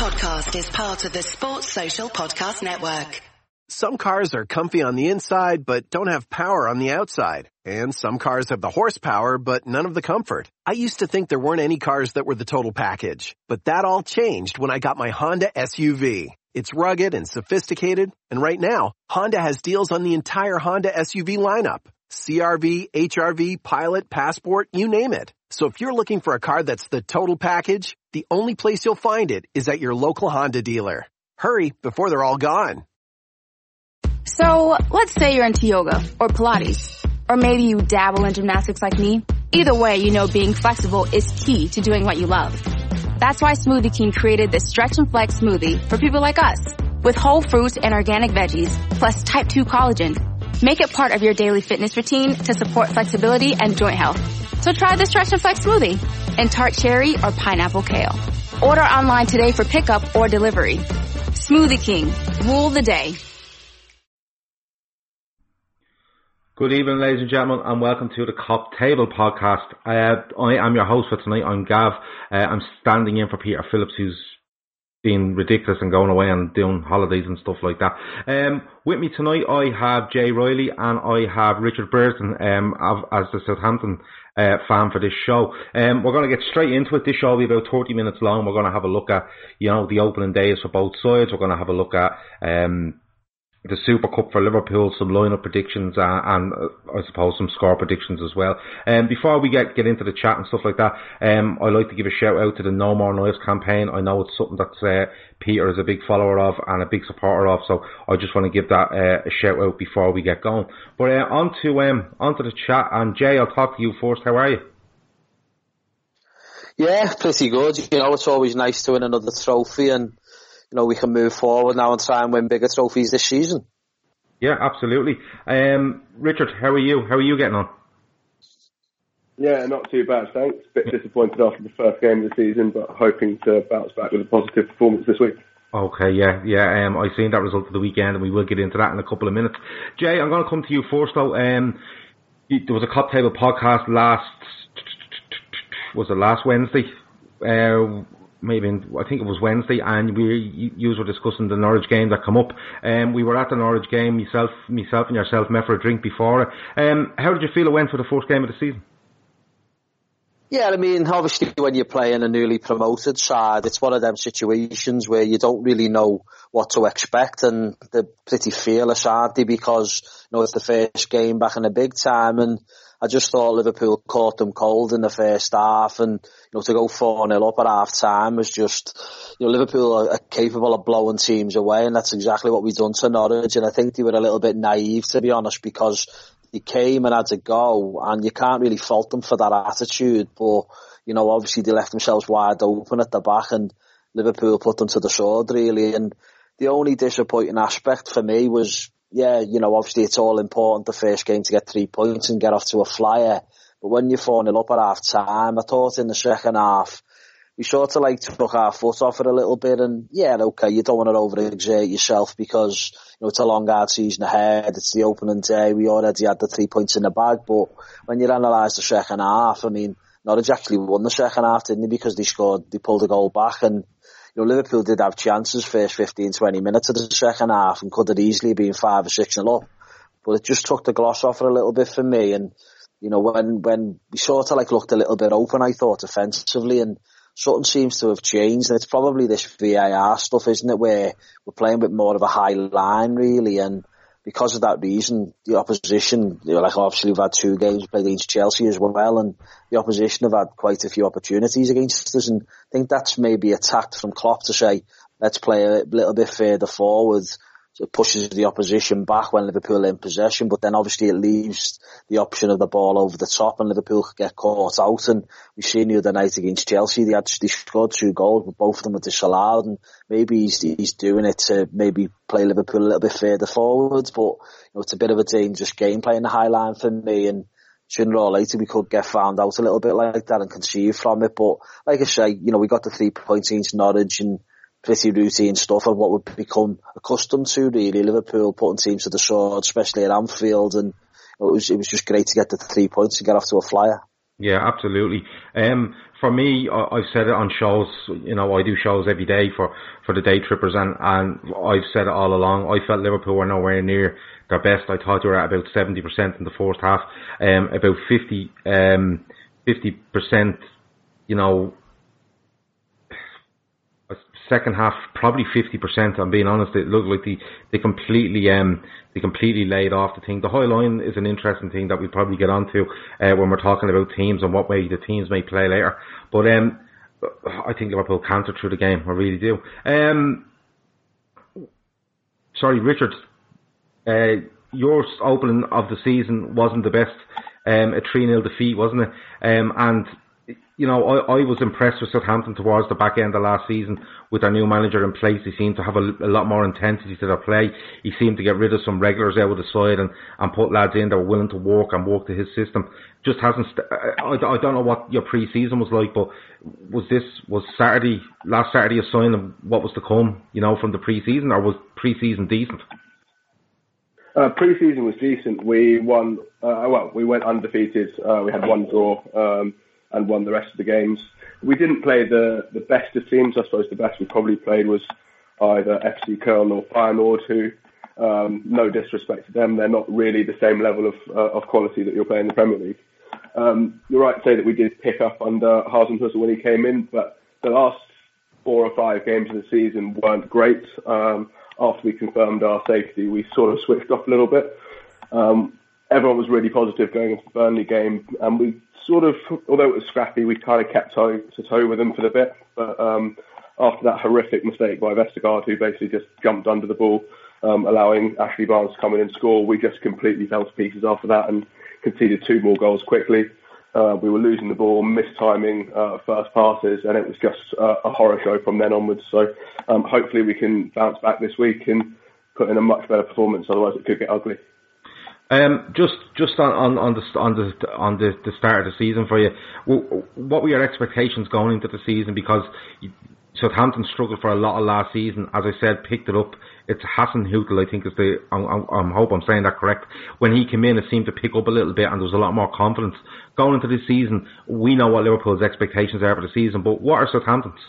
podcast is part of the Sports Social Podcast Network. Some cars are comfy on the inside, but don't have power on the outside. And some cars have the horsepower, but none of the comfort. I used to think there weren't any cars that were the total package. But that all changed when I got my Honda SUV. It's rugged and sophisticated, and right now, Honda has deals on the entire Honda SUV lineup. CRV, HRV, Pilot, Passport, you name it. So if you're looking for a car that's the total package, the only place you'll find it is at your local Honda dealer. Hurry before they're all gone. So let's say you're into yoga or Pilates, or maybe you dabble in gymnastics like me. Either way, you know being flexible is key to doing what you love. That's why Smoothie King created the Stretch and Flex smoothie for people like us. With whole fruits and organic veggies, plus type 2 collagen. Make it part of your daily fitness routine to support flexibility and joint health. So try the Stretch and Flex smoothie in tart cherry or pineapple kale. Order online today for pickup or delivery. Smoothie King. Rule the day. Good evening, ladies and gentlemen, and welcome to the Cop Table podcast. Uh, I am your host for tonight. I'm Gav. Uh, I'm standing in for Peter Phillips, who's being ridiculous and going away and doing holidays and stuff like that. Um, with me tonight, I have Jay Riley and I have Richard Burton um, as the Southampton uh, fan for this show. Um, we're going to get straight into it. This show will be about 30 minutes long. We're going to have a look at, you know, the opening days for both sides. We're going to have a look at um, the Super Cup for Liverpool, some lineup predictions, uh, and uh, I suppose some score predictions as well. Um, before we get get into the chat and stuff like that, um, I'd like to give a shout out to the No More Noise campaign. I know it's something that uh, Peter is a big follower of and a big supporter of, so I just want to give that uh, a shout out before we get going. But uh, on to um, on to the chat, and Jay, I'll talk to you first. How are you? Yeah, pretty good. You know, it's always nice to win another trophy and you know, we can move forward now and try and win bigger trophies this season. Yeah, absolutely. Um, Richard, how are you? How are you getting on? Yeah, not too bad, thanks. A Bit disappointed after the first game of the season, but hoping to bounce back with a positive performance this week. Okay, yeah, yeah. Um, I've seen that result of the weekend, and we will get into that in a couple of minutes. Jay, I'm going to come to you first, though. Um, there was a Cop Table podcast last, was it last Wednesday? Uh, maybe I think it was Wednesday, and we you were discussing the Norwich game that come up. Um, we were at the Norwich game, myself, myself and yourself met for a drink before. Um, how did you feel it went for the first game of the season? Yeah, I mean, obviously when you're playing a newly promoted side, it's one of them situations where you don't really know what to expect and they're pretty fearless, aren't they? Because, you know, it's the first game back in the big time and I just thought Liverpool caught them cold in the first half and, you know, to go 4-0 up at half time was just, you know, Liverpool are, are, capable of blowing teams away and that's exactly what we've done to Norwich and I think they were a little bit naive to be honest because they came and had to go and you can't really fault them for that attitude but, you know, obviously they left themselves wide open at the back and Liverpool put them to the sword really and the only disappointing aspect for me was yeah, you know, obviously it's all important the first game to get three points and get off to a flyer. But when you're 4 up at half time, I thought in the second half, we sort of like took our foot off it a little bit and yeah, okay, you don't want to overexert yourself because, you know, it's a long hard season ahead, it's the opening day, we already had the three points in the bag, but when you analyse the second half, I mean, Norwich actually won the second half, didn't they, because they scored, they pulled a goal back and you know, Liverpool did have chances first 15, 20 minutes of the second half and could have easily been five or six nil up. But it just took the gloss off it a little bit for me. And, you know, when, when we sort of like looked a little bit open, I thought offensively and something seems to have changed. And it's probably this VAR stuff, isn't it? Where we're playing with more of a high line really. And, because of that reason, the opposition, you know, like oh, obviously we've had two games played against Chelsea as well, and the opposition have had quite a few opportunities against us, and I think that's maybe a tact from Klopp to say, let's play a little bit further forward, it pushes the opposition back when Liverpool are in possession, but then obviously it leaves the option of the ball over the top and Liverpool could get caught out. And we've seen the other night against Chelsea, they had scored two goals, but both of them were disallowed. And maybe he's he's doing it to maybe play Liverpool a little bit further forwards, but you know it's a bit of a dangerous game playing the high line for me. And sooner or later we could get found out a little bit like that and conceive from it. But like I say, you know, we got the three points against Norwich and pretty routine stuff of what we've become accustomed to really. Liverpool putting teams to the sword, especially at Anfield and it was, it was just great to get the three points and get off to a flyer. Yeah, absolutely. Um, for me, I, have said it on shows. You know, I do shows every day for, for the day trippers, and, and I've said it all along. I felt Liverpool were nowhere near their best. I thought they were at about seventy percent in the first half, um, about 50 um, percent. You know, second half probably 50%. I'm being honest. It looked like they, they completely um they completely laid off the thing. The high line is an interesting thing that we'll probably get onto uh, when we're talking about teams and what way the teams may play later. But um, I think Liverpool countered through the game. I really do. Um, sorry, Richard. Uh, your opening of the season wasn't the best. Um, a 3 0 defeat, wasn't it? Um, and you know, I, I was impressed with Southampton towards the back end of last season with their new manager in place. He seemed to have a, a lot more intensity to their play. He seemed to get rid of some regulars out of the side and, and put lads in that were willing to work and work to his system. Just hasn't. St- I, I don't know what your pre-season was like, but was this was Saturday last Saturday a sign of what was to come? You know, from the pre-season, or was pre-season decent? Uh, pre-season was decent. We won. Uh, well, we went undefeated. Uh, we had one draw. Um, and won the rest of the games. We didn't play the, the best of teams. I suppose the best we probably played was either FC Köln or Feyenoord, who, um, no disrespect to them, they're not really the same level of, uh, of quality that you're playing in the Premier League. Um, you're right to say that we did pick up under Hasenhüttl when he came in, but the last four or five games of the season weren't great. Um, after we confirmed our safety, we sort of switched off a little bit. Um, everyone was really positive going into the Burnley game, and we sort of, although it was scrappy, we kind of kept toe to toe with them for the bit. But um, after that horrific mistake by Vestergaard, who basically just jumped under the ball, um, allowing Ashley Barnes to come in and score, we just completely fell to pieces after that and conceded two more goals quickly. Uh, we were losing the ball, mistiming uh, first passes, and it was just uh, a horror show from then onwards. So um, hopefully we can bounce back this week and put in a much better performance. Otherwise, it could get ugly. Um, just just on, on, on the on the on the, the start of the season for you, what were your expectations going into the season? Because Southampton struggled for a lot of last season. As I said, picked it up. It's Hasenhüttl, I think is the. I, I, hope I'm saying that correct. When he came in, it seemed to pick up a little bit, and there was a lot more confidence going into this season. We know what Liverpool's expectations are for the season, but what are Southampton's?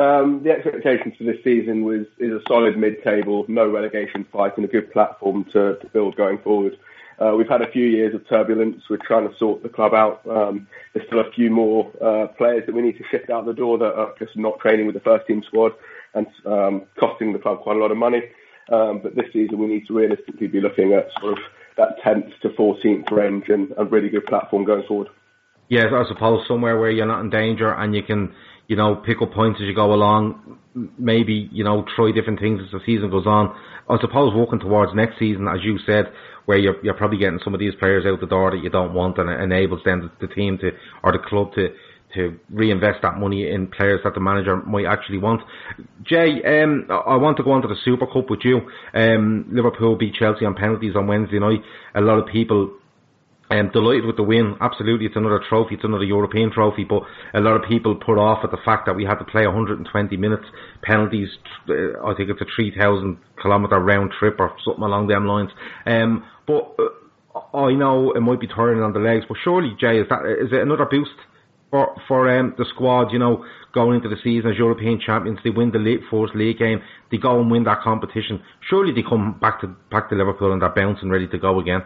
Um, the expectations for this season was is a solid mid-table, no relegation fight, and a good platform to, to build going forward. Uh, we've had a few years of turbulence. We're trying to sort the club out. Um, there's still a few more uh, players that we need to shift out the door that are just not training with the first team squad and um, costing the club quite a lot of money. Um, but this season we need to realistically be looking at sort of that 10th to 14th range and a really good platform going forward. Yes, I suppose somewhere where you're not in danger and you can you know, pick up points as you go along. Maybe, you know, try different things as the season goes on. I suppose working towards next season, as you said, where you're, you're probably getting some of these players out the door that you don't want and it enables then the, team to, or the club to, to reinvest that money in players that the manager might actually want. Jay, um, I want to go on to the Super Cup with you. Um, Liverpool beat Chelsea on penalties on Wednesday night. A lot of people um, delighted with the win. Absolutely, it's another trophy. It's another European trophy. But a lot of people put off at the fact that we had to play 120 minutes penalties. Uh, I think it's a 3,000 kilometre round trip or something along them lines. Um, but uh, I know it might be turning on the legs. But surely, Jay, is that is it another boost for for um, the squad? You know, going into the season as European champions, they win the league, first league game. They go and win that competition. Surely they come back to back to Liverpool and they're bouncing, ready to go again.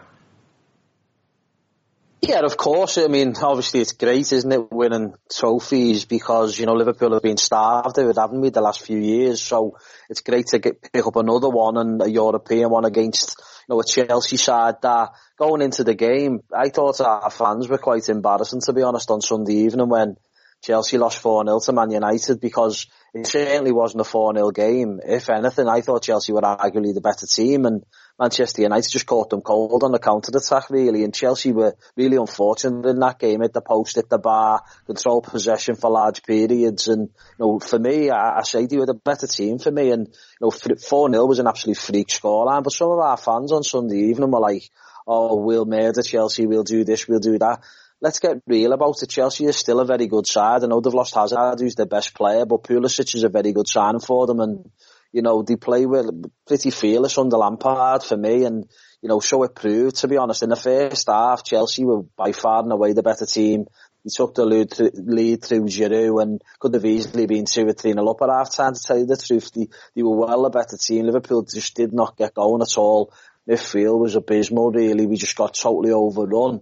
Yeah, of course. I mean, obviously it's great, isn't it, winning trophies because, you know, Liverpool have been starved of it, haven't we, the last few years. So it's great to get, pick up another one and a European one against, you know, a Chelsea side that going into the game, I thought our fans were quite embarrassing, to be honest, on Sunday evening when Chelsea lost 4-0 to Man United because it certainly wasn't a 4-0 game. If anything, I thought Chelsea were arguably the better team and Manchester United just caught them cold on the counter attack really, and Chelsea were really unfortunate in that game. Hit the post, hit the bar, control possession for large periods, and you know, for me, I, I say they were the better team for me. And you know, four 0 was an absolute freak scoreline, but some of our fans on Sunday evening were like, "Oh, we'll murder Chelsea, we'll do this, we'll do that." Let's get real about it. Chelsea is still a very good side. I know they've lost Hazard, who's their best player, but Pulisic is a very good signing for them, and you know, they play with pretty fearless under Lampard for me. And, you know, so it proved, to be honest. In the first half, Chelsea were by far and away the better team. He took the lead, through, lead through Giroud and could have easily been 2 or 3 nil up at half time, to tell you the truth. They, they were well a better team. Liverpool just did not get going at all. Midfield was abysmal, really. We just got totally overrun.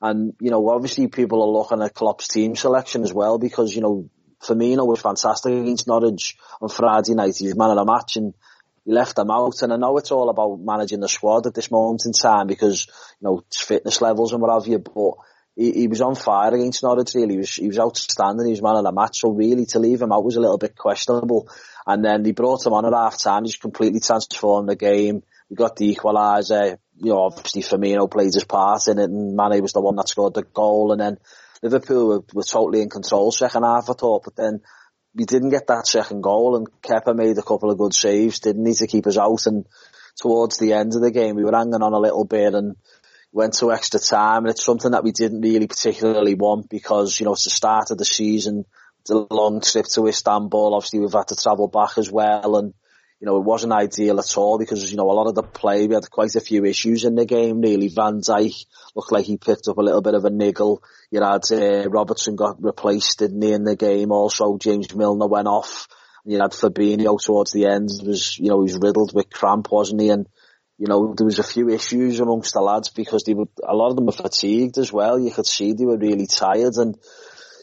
And, you know, obviously people are looking at Klopp's team selection as well because, you know, Firmino was fantastic against Norwich on Friday night. He was man of the match and he left them out. And I know it's all about managing the squad at this moment in time because, you know, fitness levels and what have you, but he, he was on fire against Norwich really. He was, he was outstanding. He was man of the match. So really to leave him out was a little bit questionable. And then they brought him on at half time. He's completely transformed the game. We got the equaliser. You know, obviously Firmino played his part in it and Mane was the one that scored the goal. And then Liverpool were, were totally in control second half, I thought. But then we didn't get that second goal and Kepa made a couple of good saves, didn't need to keep us out and towards the end of the game we were hanging on a little bit and went to extra time and it's something that we didn't really particularly want because, you know, it's the start of the season, the long trip to Istanbul, obviously we've had to travel back as well and you know, it wasn't ideal at all because, you know, a lot of the play, we had quite a few issues in the game, really. Van Dijk looked like he picked up a little bit of a niggle. You had, uh, Robertson got replaced, didn't he, in the game. Also, James Milner went off. You had Fabinho towards the end, was, you know, he was riddled with cramp, wasn't he? And, you know, there was a few issues amongst the lads because they were, a lot of them were fatigued as well. You could see they were really tired and,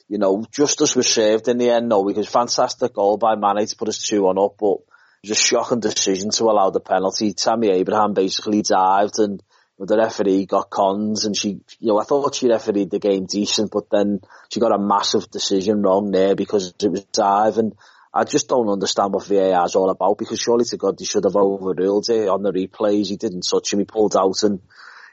you know, justice was served in the end, no, because fantastic goal by Mane to put us two on up, but was a shocking decision to allow the penalty. Tammy Abraham basically dived and the referee got cons and she, you know, I thought she refereed the game decent, but then she got a massive decision wrong there because it was dive and I just don't understand what VAR is all about because surely to God they should have overruled it on the replays. He didn't touch him, he pulled out and,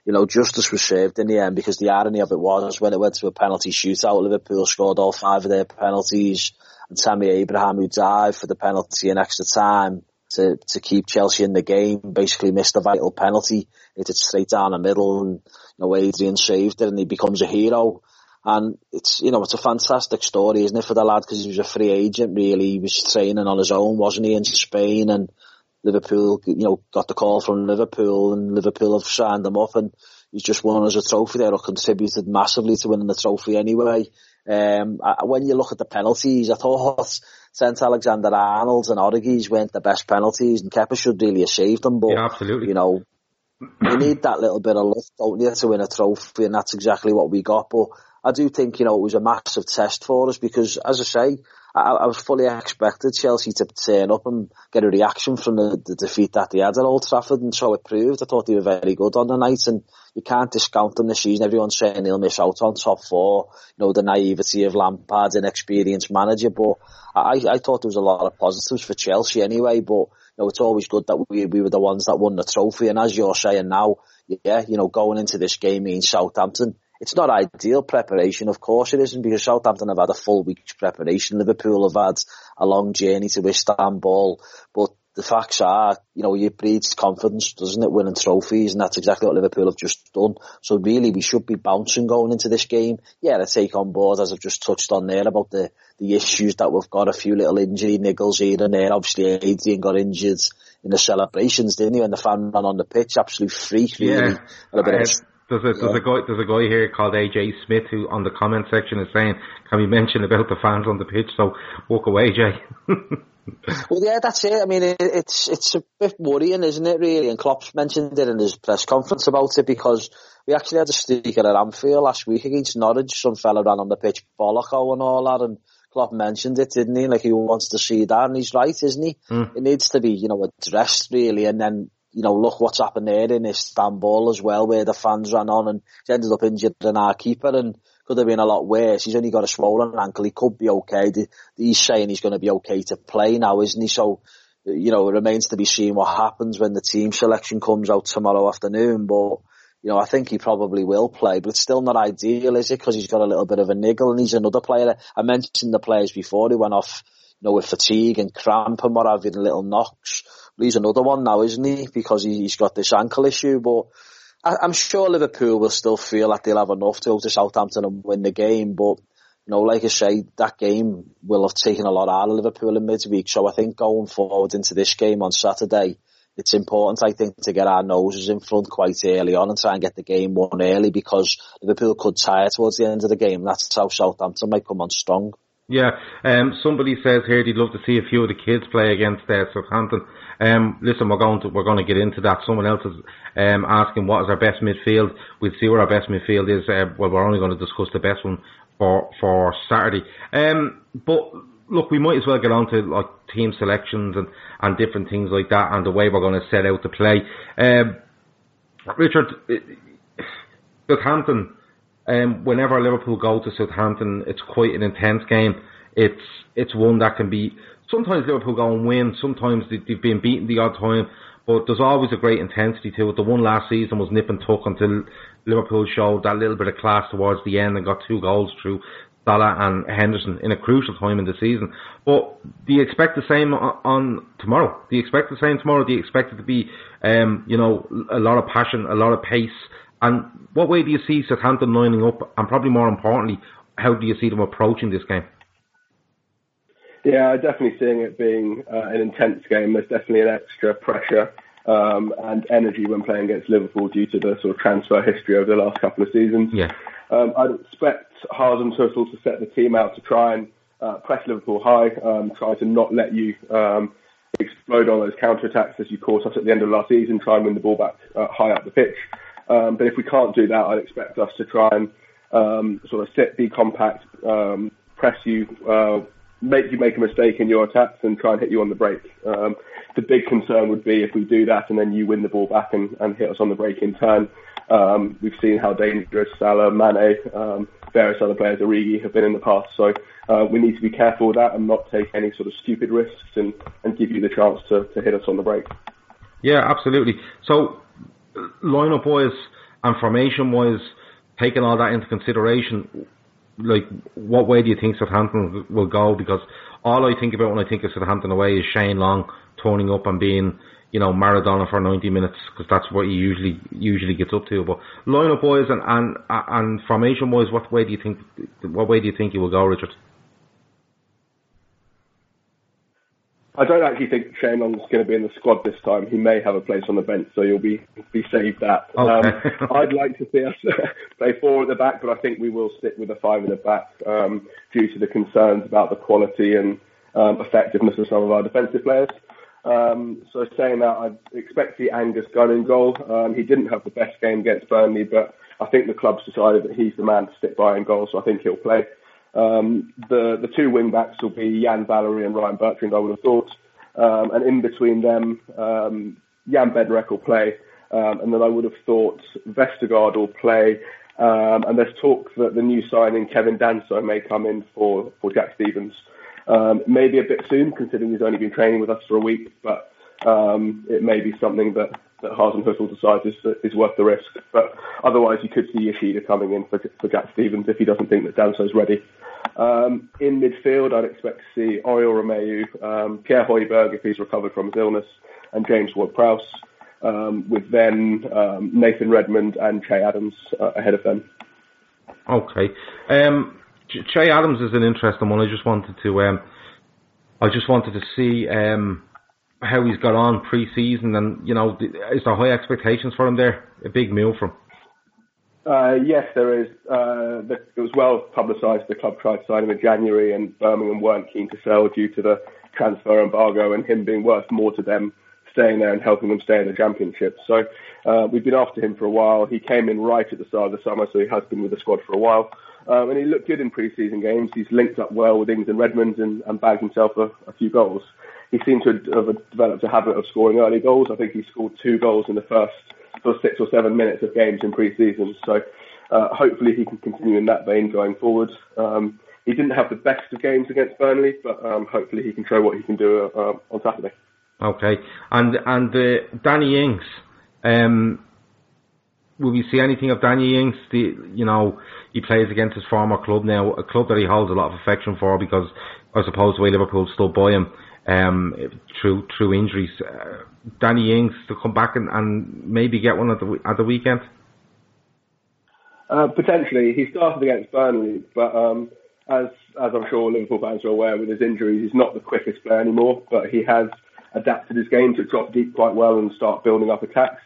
you know, justice was served in the end because the irony of it was when it went to a penalty shootout, Liverpool scored all five of their penalties and Tammy Abraham who dived for the penalty in extra time to, to keep Chelsea in the game, basically missed a vital penalty, hit it straight down the middle and, you know, Adrian saved it and he becomes a hero. And it's, you know, it's a fantastic story, isn't it, for the lad, because he was a free agent, really. He was training on his own, wasn't he, in Spain, and Liverpool, you know, got the call from Liverpool, and Liverpool have signed him up, and he's just won as a trophy there, or contributed massively to winning the trophy anyway. Um, when you look at the penalties, I thought St Alexander-Arnold's and Origi weren't the best penalties, and Kepa should really have saved them. But yeah, absolutely. you know, you need that little bit of luck, don't you, to win a trophy, and that's exactly what we got. But I do think you know it was a massive test for us because, as I say, I, I was fully expected Chelsea to turn up and get a reaction from the, the defeat that they had at Old Trafford, and so it proved. I thought they were very good on the night, and you can't discount them this season. Everyone's saying they'll miss out on top four. You know the naivety of Lampard's inexperienced manager, but I, I thought there was a lot of positives for Chelsea anyway. But you know it's always good that we we were the ones that won the trophy, and as you're saying now, yeah, you know going into this game means Southampton it's not ideal preparation, of course it isn't, because Southampton have had a full week's preparation. Liverpool have had a long journey to Istanbul, but the facts are, you know, it breeds confidence, doesn't it, winning trophies, and that's exactly what Liverpool have just done. So really, we should be bouncing going into this game. Yeah, I take on board, as I've just touched on there, about the, the issues that we've got, a few little injury niggles here and there. Obviously, Adrian got injured in the celebrations, didn't he, when the fan ran on the pitch, absolute freak, really. Yeah. A bit of there's a, there's a guy, there's a guy here called AJ Smith who on the comment section is saying, can we mention about the fans on the pitch? So walk away, Jay. well, yeah, that's it. I mean, it, it's, it's a bit worrying, isn't it, really? And Klopp's mentioned it in his press conference about it because we actually had a sticker at Anfield last week against Norwich. Some fella ran on the pitch, Bolloco and all that, and Klopp mentioned it, didn't he? Like he wants to see that, and he's right, isn't he? Mm. It needs to be, you know, addressed really, and then you know, look what's happened there in Istanbul as well, where the fans ran on and he ended up injured in our keeper and could have been a lot worse. He's only got a swollen ankle. He could be okay. He's saying he's going to be okay to play now, isn't he? So, you know, it remains to be seen what happens when the team selection comes out tomorrow afternoon. But, you know, I think he probably will play, but it's still not ideal, is it? Because he's got a little bit of a niggle and he's another player. I mentioned the players before who went off, know, with fatigue and cramp and what have you, little knocks he's another one now, isn't he? Because he's got this ankle issue. But I, am sure Liverpool will still feel like they'll have enough to go to Southampton and win the game. But you know, like I say, that game will have taken a lot out of Liverpool in midweek. So I think going forward into this game on Saturday, it's important, I think, to get our noses in front quite early on and try and get the game won early because Liverpool could tire towards the end of the game. That's how Southampton might come on strong. Yeah, um, somebody says here they'd love to see a few of the kids play against uh, Southampton. Um, listen, we're going to we're going to get into that. Someone else is um, asking what is our best midfield. We'll see where our best midfield is. Uh, well, we're only going to discuss the best one for for Saturday. Um, but look, we might as well get on to like team selections and, and different things like that, and the way we're going to set out to play. Um, Richard, Southampton um, whenever Liverpool go to Southampton, it's quite an intense game. It's it's one that can be sometimes Liverpool go and win, sometimes they've been beaten the odd time, but there's always a great intensity to it. The one last season was nip and tuck until Liverpool showed that little bit of class towards the end and got two goals through Salah and Henderson in a crucial time in the season. But do you expect the same on, on tomorrow? Do you expect the same tomorrow? Do you expect it to be, um, you know, a lot of passion, a lot of pace? And what way do you see Southampton lining up? And probably more importantly, how do you see them approaching this game? Yeah, definitely seeing it being uh, an intense game. There's definitely an extra pressure um, and energy when playing against Liverpool due to the sort of transfer history over the last couple of seasons. Yeah. Um, I'd expect Hasenhüttl to set the team out to try and uh, press Liverpool high, um, try to not let you um, explode on those counter attacks as you caught us at the end of last season, try and win the ball back uh, high up the pitch. Um, but if we can't do that, I'd expect us to try and um, sort of sit, be compact, um, press you, uh, make you make a mistake in your attacks, and try and hit you on the break. Um, the big concern would be if we do that and then you win the ball back and, and hit us on the break in turn. Um, we've seen how dangerous Salah, Mane, um, various other players, Origi, have been in the past. So uh, we need to be careful with that and not take any sort of stupid risks and, and give you the chance to, to hit us on the break. Yeah, absolutely. So lineup wise and formation wise, taking all that into consideration, like what way do you think Southampton will go? Because all I think about when I think of Southampton away is Shane Long turning up and being, you know, Maradona for 90 minutes because that's what he usually usually gets up to. But lineup wise and and and formation wise, what way do you think? What way do you think he will go, Richard? I don't actually think Shane Long's going to be in the squad this time. He may have a place on the bench, so you'll be be saved that. Okay. Um, I'd like to see us play four at the back, but I think we will stick with a five at the back um, due to the concerns about the quality and um, effectiveness of some of our defensive players. Um, so saying that, I expect the Angus Gunn in goal. Um, he didn't have the best game against Burnley, but I think the club's decided that he's the man to stick by in goal, so I think he'll play. Um, the the two wing backs will be Yan Valery and Ryan Bertrand, I would have thought. Um, and in between them, um, Jan Bednarek will play. Um, and then I would have thought Vestergaard will play. Um, and there's talk that the new signing, Kevin Danso, may come in for, for Jack Stephens. Um, maybe a bit soon, considering he's only been training with us for a week, but um, it may be something that, that Hasenhüttl decides is, is worth the risk. But otherwise, you could see Yoshida coming in for, for Jack Stephens if he doesn't think that Danso's ready. Um, in midfield, I'd expect to see Oriol Romeu, um, Pierre Højbjerg if he's recovered from his illness, and James Ward-Prowse, um, with then um, Nathan Redmond and Che Adams uh, ahead of them. Okay. Um, Che Adams is an interesting one. I just wanted to, um, I just wanted to see how he's got on pre-season, and you know, is there high expectations for him there? A big move from. Uh, yes, there is. Uh, the, it was well publicised. The club tried to sign him in January, and Birmingham weren't keen to sell due to the transfer embargo and him being worth more to them staying there and helping them stay in the championship. So uh, we've been after him for a while. He came in right at the start of the summer, so he has been with the squad for a while. Um, and he looked good in pre-season games. He's linked up well with Ings and Redmond and, and bagged himself a, a few goals. He seemed to have developed a habit of scoring early goals. I think he scored two goals in the first for six or seven minutes of games in pre-season. So uh, hopefully he can continue in that vein going forward. Um, he didn't have the best of games against Burnley, but um, hopefully he can show what he can do uh, on Saturday. Okay, and and uh, Danny Ings, um, will we see anything of Danny Ings? The, you know, he plays against his former club now, a club that he holds a lot of affection for because I suppose the way Liverpool stood by him um, through through injuries. Uh, Danny Ings to come back and, and maybe get one at the at the weekend. Uh, potentially, he started against Burnley, but um, as as I'm sure Liverpool fans are aware, with his injuries, he's not the quickest player anymore. But he has adapted his game to drop deep quite well and start building up attacks.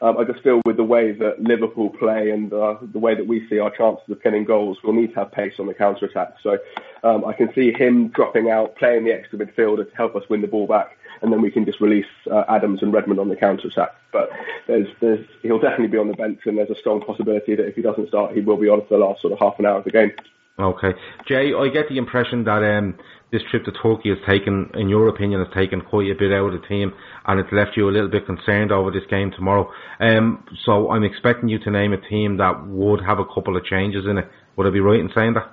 Um, I just feel with the way that Liverpool play and uh, the way that we see our chances of getting goals, we'll need to have pace on the counter attack. So um, I can see him dropping out, playing the extra midfielder to help us win the ball back, and then we can just release uh, Adams and Redmond on the counter attack. But there's, there's, he'll definitely be on the bench, and there's a strong possibility that if he doesn't start, he will be on for the last sort of half an hour of the game. Okay, Jay, I get the impression that um, this trip to Turkey has taken, in your opinion, has taken quite a bit out of the team, and it's left you a little bit concerned over this game tomorrow. Um, so I'm expecting you to name a team that would have a couple of changes in it. Would I be right in saying that?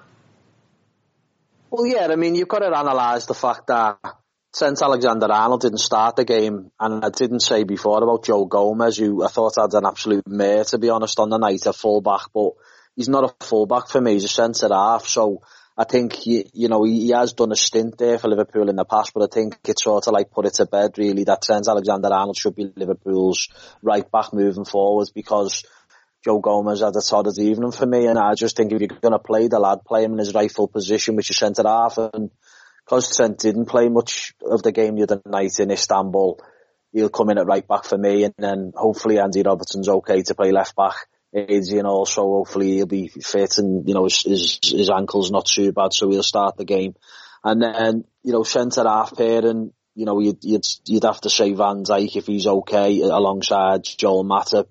Well, yeah. I mean, you've got to analyse the fact that since Alexander-Arnold didn't start the game, and I didn't say before about Joe Gomez, who I thought had an absolute mare, to be honest, on the night, a fullback, but he's not a fullback for me. He's a centre half, so I think he, you know, he, has done a stint there for Liverpool in the past, but I think it's sort of like put it to bed really that Trent Alexander-Arnold should be Liverpool's right back moving forward because Joe Gomez had a solid evening for me, and I just think if you're going to play the lad, play him in his rightful position, which is centre half, and because Trent didn't play much of the game the other night in Istanbul, he'll come in at right back for me, and then hopefully Andy Robertson's okay to play left back. Adrian also hopefully he'll be fit and you know his, his his ankle's not too bad so he'll start the game. And then you know centre half pair and you know you'd, you'd you'd have to say Van Dijk if he's okay alongside Joel Matip.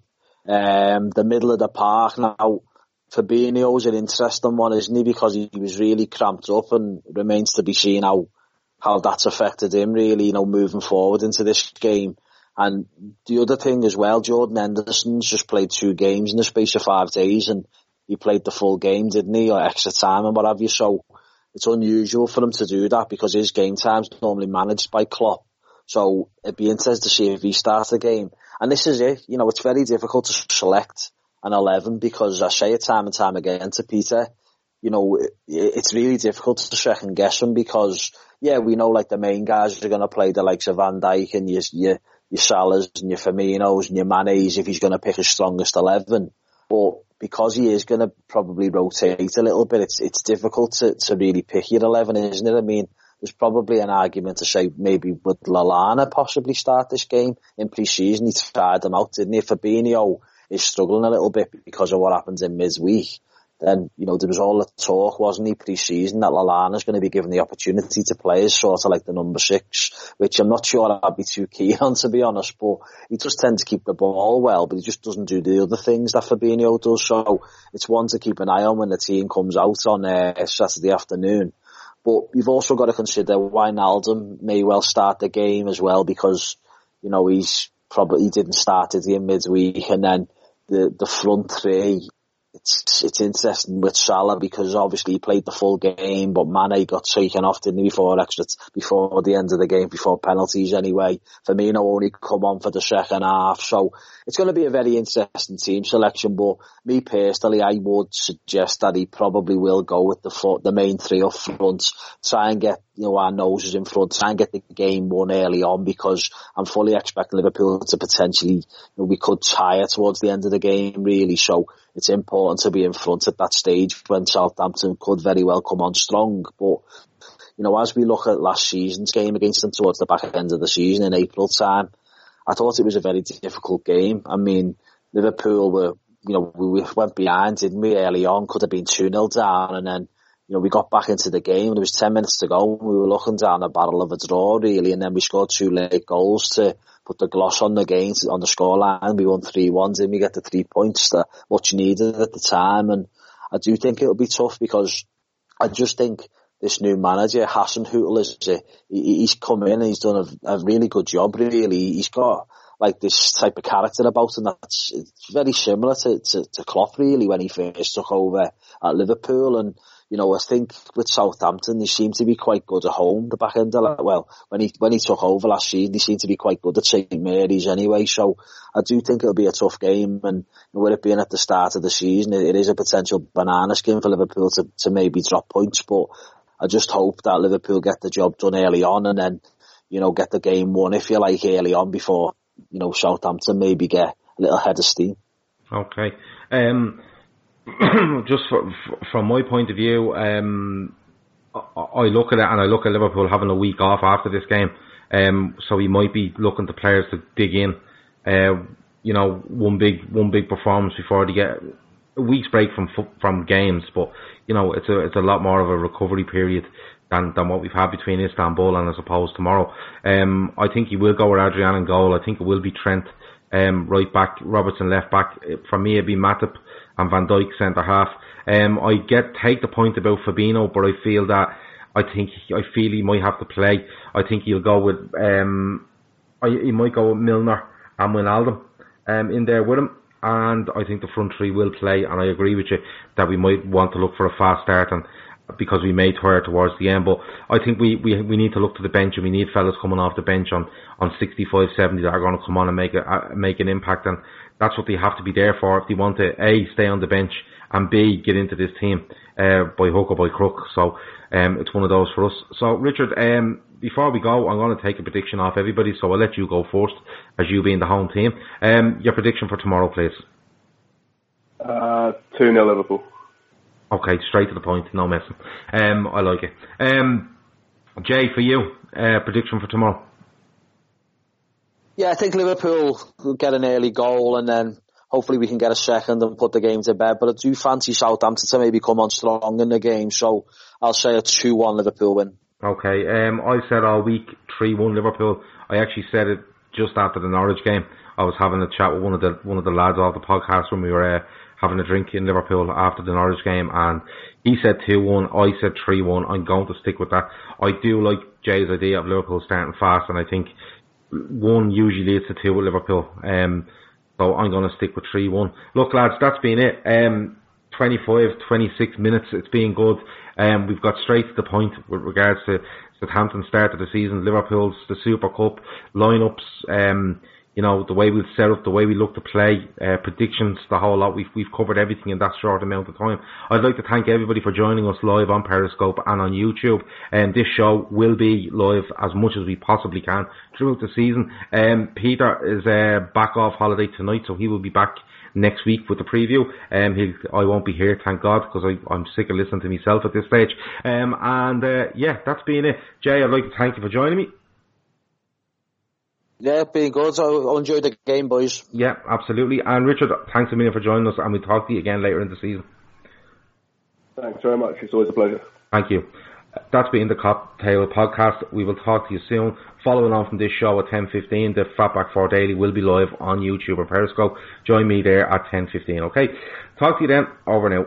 Um, the middle of the park. Now Fabinho's an interesting one isn't he? Because he was really cramped up and remains to be seen how how that's affected him really you know moving forward into this game and the other thing as well, Jordan Henderson's just played two games in the space of five days and he played the full game, didn't he, or extra time and what have you. So it's unusual for him to do that because his game time's normally managed by Klopp. So it'd be interesting to see if he starts the game. And this is it, you know, it's very difficult to select an 11 because I say it time and time again to Peter, you know, it's really difficult to second guess him because, yeah, we know like the main guys are going to play the likes of Van Dijk and you, you, your Salahs and your Firminos and your Manes if he's going to pick his strongest 11. But because he is going to probably rotate a little bit, it's it's difficult to, to really pick your 11, isn't it? I mean, there's probably an argument to say maybe would Lallana possibly start this game in pre-season? He tried them out, didn't he? Fabinho is struggling a little bit because of what happens in midweek then, you know, there was all the talk, wasn't he, pre-season, that Lallana's going to be given the opportunity to play as sort of like the number six, which I'm not sure I'd be too keen on, to be honest, but he just tends to keep the ball well, but he just doesn't do the other things that Fabinho does, so it's one to keep an eye on when the team comes out on uh, Saturday afternoon. But you've also got to consider why Wijnaldum may well start the game as well because, you know, he's probably, he didn't start it in midweek and then the, the front three it's it's interesting with Salah because obviously he played the full game, but Mane got taken off didn't he before extra before the end of the game before penalties anyway. Firmino only come on for the second half, so it's going to be a very interesting team selection. But me personally, I would suggest that he probably will go with the the main three up front, try and get you know our noses in front, try and get the game won early on because I'm fully expecting Liverpool to potentially you know, we could tire towards the end of the game really. So it's important to be in front at that stage when Southampton could very well come on strong. But, you know, as we look at last season's game against them towards the back end of the season in April time, I thought it was a very difficult game. I mean, Liverpool were, you know, we went behind, didn't we, early on, could have been 2-0 down and then, you know, we got back into the game. There was 10 minutes to go. We were looking down a barrel of a draw, really, and then we scored two late goals to put the gloss on the game on the scoreline. We won three ones and we get the three points that what you needed at the time. And I do think it'll be tough because I just think this new manager, Hasenhüttl is a, he's come in and he's done a, a really good job. Really, he's got like this type of character about him that's it's very similar to, to, to Klopp really when he first took over at Liverpool and you know, I think with Southampton, they seem to be quite good at home, the back end of. Well, when he, when he took over last season, they seem to be quite good at St. Mary's anyway. So I do think it'll be a tough game. And with it being at the start of the season, it, it is a potential banana skin for Liverpool to, to maybe drop points. But I just hope that Liverpool get the job done early on and then, you know, get the game won, if you like, early on before, you know, Southampton maybe get a little head of steam. Okay. Um, just for, from my point of view, um, I look at it and I look at Liverpool having a week off after this game. Um, so he might be looking to players to dig in. Uh, you know, one big one big performance before they get a week's break from from games, but you know, it's a it's a lot more of a recovery period than than what we've had between Istanbul and I suppose tomorrow. Um, I think he will go with Adrian in goal. I think it will be Trent um, right back, Robertson left back. For me, it'd be Matip and Van Dijk centre half. Um, I get take the point about Fabinho, but I feel that I think I feel he might have to play. I think he'll go with um, I, he might go with Milner and Wijnaldum um, in there with him. And I think the front three will play. And I agree with you that we might want to look for a fast start and because we made her towards the end. But I think we, we, we need to look to the bench and we need fellas coming off the bench on, on 65, 70 that are going to come on and make a, make an impact. And that's what they have to be there for if they want to A, stay on the bench and B, get into this team, uh, by hook or by crook. So, um, it's one of those for us. So, Richard, um, before we go, I'm going to take a prediction off everybody, so I'll let you go first, as you being the home team. Um, your prediction for tomorrow, please. Uh, 2 0 Liverpool. Okay, straight to the point, no messing. Um, I like it. Um, Jay, for you, uh, prediction for tomorrow? Yeah, I think Liverpool will get an early goal and then hopefully we can get a second and put the game to bed. But I do fancy Southampton to maybe come on strong in the game, so I'll say a 2-1 Liverpool win. Okay, um, I said all week 3-1 Liverpool. I actually said it just after the Norwich game. I was having a chat with one of the one of the lads off the podcast when we were uh, having a drink in Liverpool after the Norwich game, and he said 2-1, I said 3-1. I'm going to stick with that. I do like Jay's idea of Liverpool starting fast, and I think one usually leads a two with Liverpool. Um, so I'm going to stick with 3-1. Look, lads, that's been it. Um, 25, 26 minutes. It's been good. Um, we've got straight to the point with regards to Southampton start of the season, Liverpool's the Super Cup lineups. Um, you know the way we've set up, the way we look to play, uh, predictions, the whole lot. We've we've covered everything in that short amount of time. I'd like to thank everybody for joining us live on Periscope and on YouTube. And um, this show will be live as much as we possibly can throughout the season. Um, Peter is uh, back off holiday tonight, so he will be back next week with the preview. Um, I won't be here, thank God, because I'm sick of listening to myself at this stage. Um, and uh, yeah, that's been it. Jay, I'd like to thank you for joining me. Yeah, been good. So enjoy the game, boys. Yeah, absolutely. And Richard, thanks a million for joining us, and we'll talk to you again later in the season. Thanks very much. It's always a pleasure. Thank you. That's been the Cocktail Podcast. We will talk to you soon. Following on from this show at 10.15, the Fatback 4 Daily will be live on YouTube or Periscope. Join me there at 10.15, okay? Talk to you then. Over now.